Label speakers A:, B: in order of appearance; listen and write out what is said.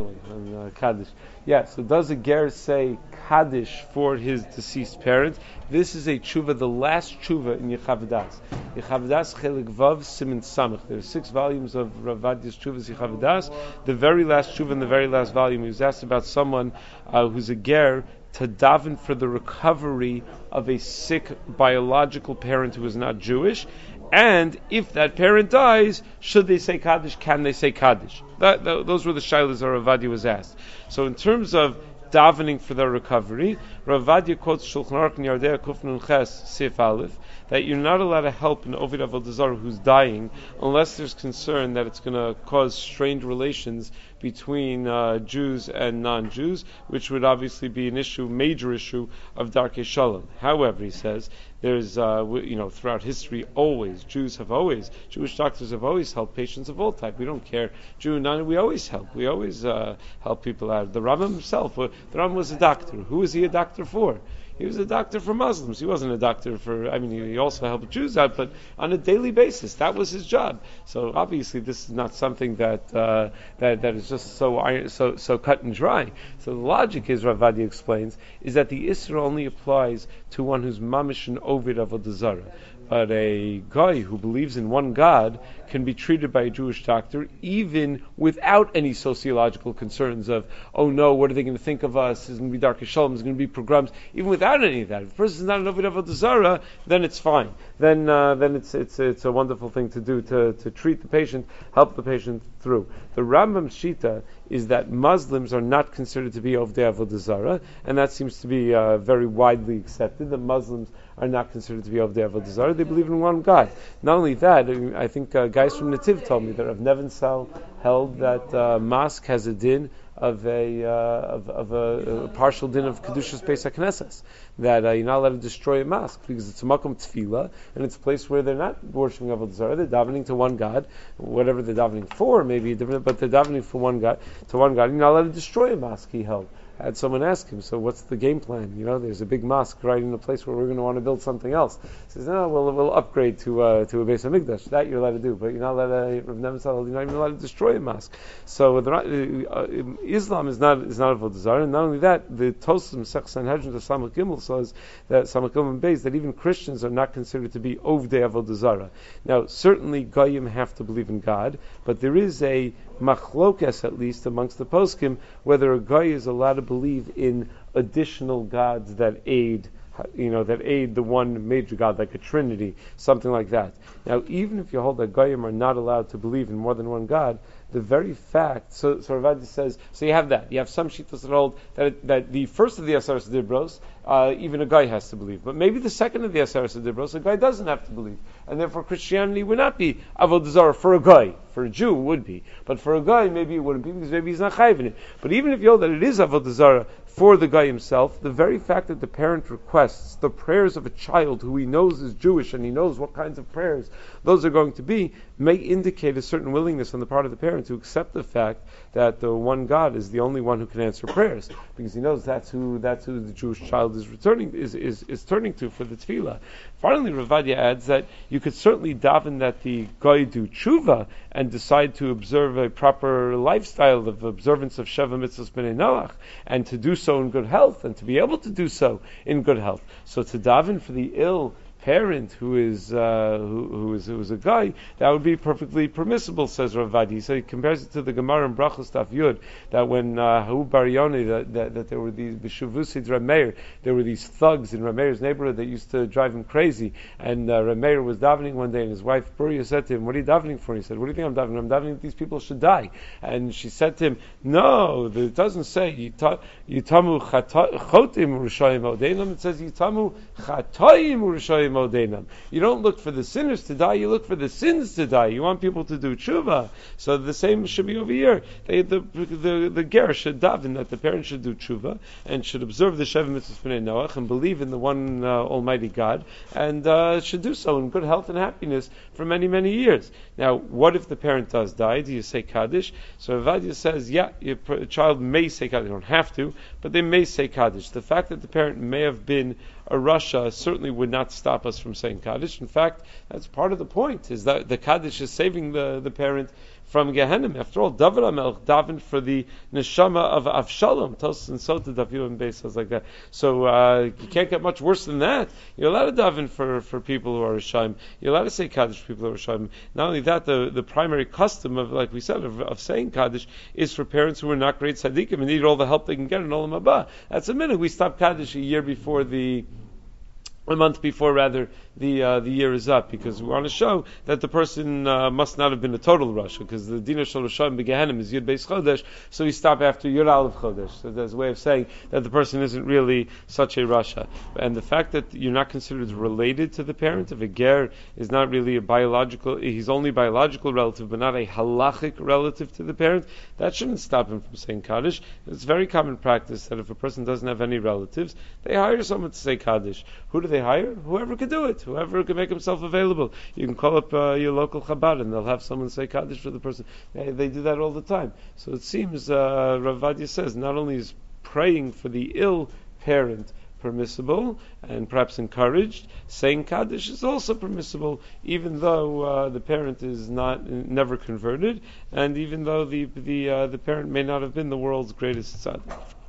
A: other on uh, Kaddish. Yeah, so does a ger say Kaddish for his deceased parents? This is a tshuva, the last tshuva in Yechavdas. Yechavdas Chelik Vav Simin Samach. There are six volumes of Ravadia's tshuvas Yechavdas. The very last tshuva in the very last volume, he was asked about someone uh, who's a ger to daven for the recovery of a sick biological parent who is not Jewish, and if that parent dies, should they say Kaddish? Can they say Kaddish? That, that, those were the shilas Ravadi was asked. So in terms of davening for their recovery, Ravadi quotes Shulchan Aruch in Yoreh Deah Kufnun Ches Sif Aleph that you're not allowed to help an Ovid Avodah who's dying unless there's concern that it's going to cause strained relations between uh, Jews and non-Jews, which would obviously be an issue, major issue of Darkei Shalom. However, he says there's, uh, you know, throughout history, always Jews have always, Jewish doctors have always helped patients of all type. We don't care, Jew non, we always help. We always uh, help people out. The Rambam himself, the Rambam was a doctor. Who was he a doctor for? He was a doctor for Muslims. He wasn't a doctor for, I mean, he also helped Jews out, but on a daily basis, that was his job. So obviously, this is not something that uh, that, that is just so so so cut and dry. So the logic is, Ravadi explains, is that the Isra only applies to one who's mamish and ovid of desire. But a guy who believes in one God can be treated by a Jewish doctor even without any sociological concerns of, oh no, what are they going to think of us? Is going to be darkei shalom? Is going to be pogroms? Even without any of that, if a person is not an Ovid of Zara, then it's fine. Then uh, then it's it's it's a wonderful thing to do to, to treat the patient, help the patient through. The Rambam Shita is that Muslims are not considered to be the Avodah Zarah, and that seems to be uh, very widely accepted. That Muslims are not considered to be the Avodah Zarah; they believe in one God. Not only that, I think uh, guys from Nativ told me that Rav Nebenzahl held that uh, mosque has a din of a uh, of, of a, a, partial din of kedushas Beis HaKnesses that uh, you're not allowed to destroy a mosque because it's a makom tefillah and it's a place where they're not worshiping avodah zarah. They're davening to one God, whatever they're davening for, maybe different, but they're davening for one God to one God. You're not allowed to destroy a mosque. He held had someone ask him, so what's the game plan? You know, there's a big mosque right in a place where we're going to want to build something else. He says, no, we'll, we'll upgrade to uh, to a Beis Hamikdash. That you're allowed to do, but you're not allowed to, you're not even allowed to destroy a mosque. So uh, Islam is not is not avodah zarah, and not only that, the Tosim Sech Sanhedrin to Samach Gimel says that Samach Gimel Beis that even Christians are not considered to be Ovdei Avodah Zarah. Now, certainly Goyim have to believe in God, but there is a machlokes at least amongst the poskim whether a guy is allowed to believe in additional gods that aid you know, that aid the one major God, like a Trinity, something like that. Now, even if you hold that Goyim are not allowed to believe in more than one God, the very fact, so, so Ravadi says, so you have that. You have some shittas that hold that, that the first of the Asaras Dibros, uh, even a guy has to believe. But maybe the second of the Asaras Dibros, a guy doesn't have to believe. And therefore Christianity would not be Avodah for a guy. For a Jew, would be. But for a guy, maybe it wouldn't be because maybe he's not chayv in it. But even if you hold that it is Avodah for the guy himself, the very fact that the parent requests the prayers of a child who he knows is Jewish and he knows what kinds of prayers those are going to be, may indicate a certain willingness on the part of the parent to accept the fact that the one God is the only one who can answer prayers, because he knows that's who that's who the Jewish child is returning is, is, is turning to for the tefillah. Finally, Ravadia adds that you could certainly daven that the guy do tshuva and decide to observe a proper lifestyle of observance of Sheva Mitzvahs B'nai Noach, and to do so in good health, and to be able to do so in good health. So to daven for the ill parent who is uh, who, who is who is a guy, that would be perfectly permissible, says Ravadi. So he compares it to the Gemara in Brachos Taf Yud that when uh, Hu Barioni that, that, that, there were these Bishuvusid Rameir, there were these thugs in Rameir's neighborhood that used to drive him crazy. And uh, Rameir was davening one day, and his wife Bruria said to him, "What are you davening for?" he said, "What do you think I'm davening? I'm davening that these people should die." And she said to him, "No, it doesn't say Yitamu Chotim Rishayim Odenam. It says Yitamu Chatoyim Rishayim you don't look for the sinners to die, you look for the sins to die. You want people to do tshuva. So the same should be over here. They, the, the, the ger should daven that the parents should do tshuva and should observe the Sheva Noach and believe in the one uh, Almighty God and uh, should do so in good health and happiness for many, many years. Now, what if the parent does die? Do you say Kaddish? So Avadia says, yeah, your child may say Kaddish. They don't have to, but they may say Kaddish. The fact that the parent may have been a rasha certainly would not stop us from saying Kaddish. In fact, that's part of the point, is that the Kaddish is saving the, the parent from Gehenim. After all, David HaMelech davened for the neshama of Avshalom. Tosus and Sota Daviu and Beis says like that. So uh, you can't get much worse than that. You're allowed to daven for, for people who are Rishaim. You're allowed to say Kaddish people who are Rishaim. Not only that, the, the primary custom of, like we said, of, of saying Kaddish is for parents who are not great tzaddikim and need all the help they can get in Olam Haba. That's a minute. We stopped Kaddish a year before the a month before rather the uh, the year is up because we want to show that the person uh, must not have been a total rasha because the dinah shel Rishon begehenim is Yud Beis Chodesh, so we stop after Yud Aleph Chodesh. So there's a way of saying that the person isn't really such a rasha, and the fact that you're not considered related to the parent if a ger is not really a biological, he's only biological relative but not a halachic relative to the parent, that shouldn't stop him from saying kaddish. It's very common practice that if a person doesn't have any relatives, they hire someone to say kaddish. Who do they hire? Whoever can do it whoever can make himself available. You can call up uh, your local Chabad and they'll have someone say Kaddish for the person. They, they do that all the time. So it seems, uh, Ravadia says, not only is praying for the ill parent permissible and perhaps encouraged. Saying Kaddish is also permissible, even though uh, the parent is not never converted, and even though the the uh, the parent may not have been the world's greatest tzaddik.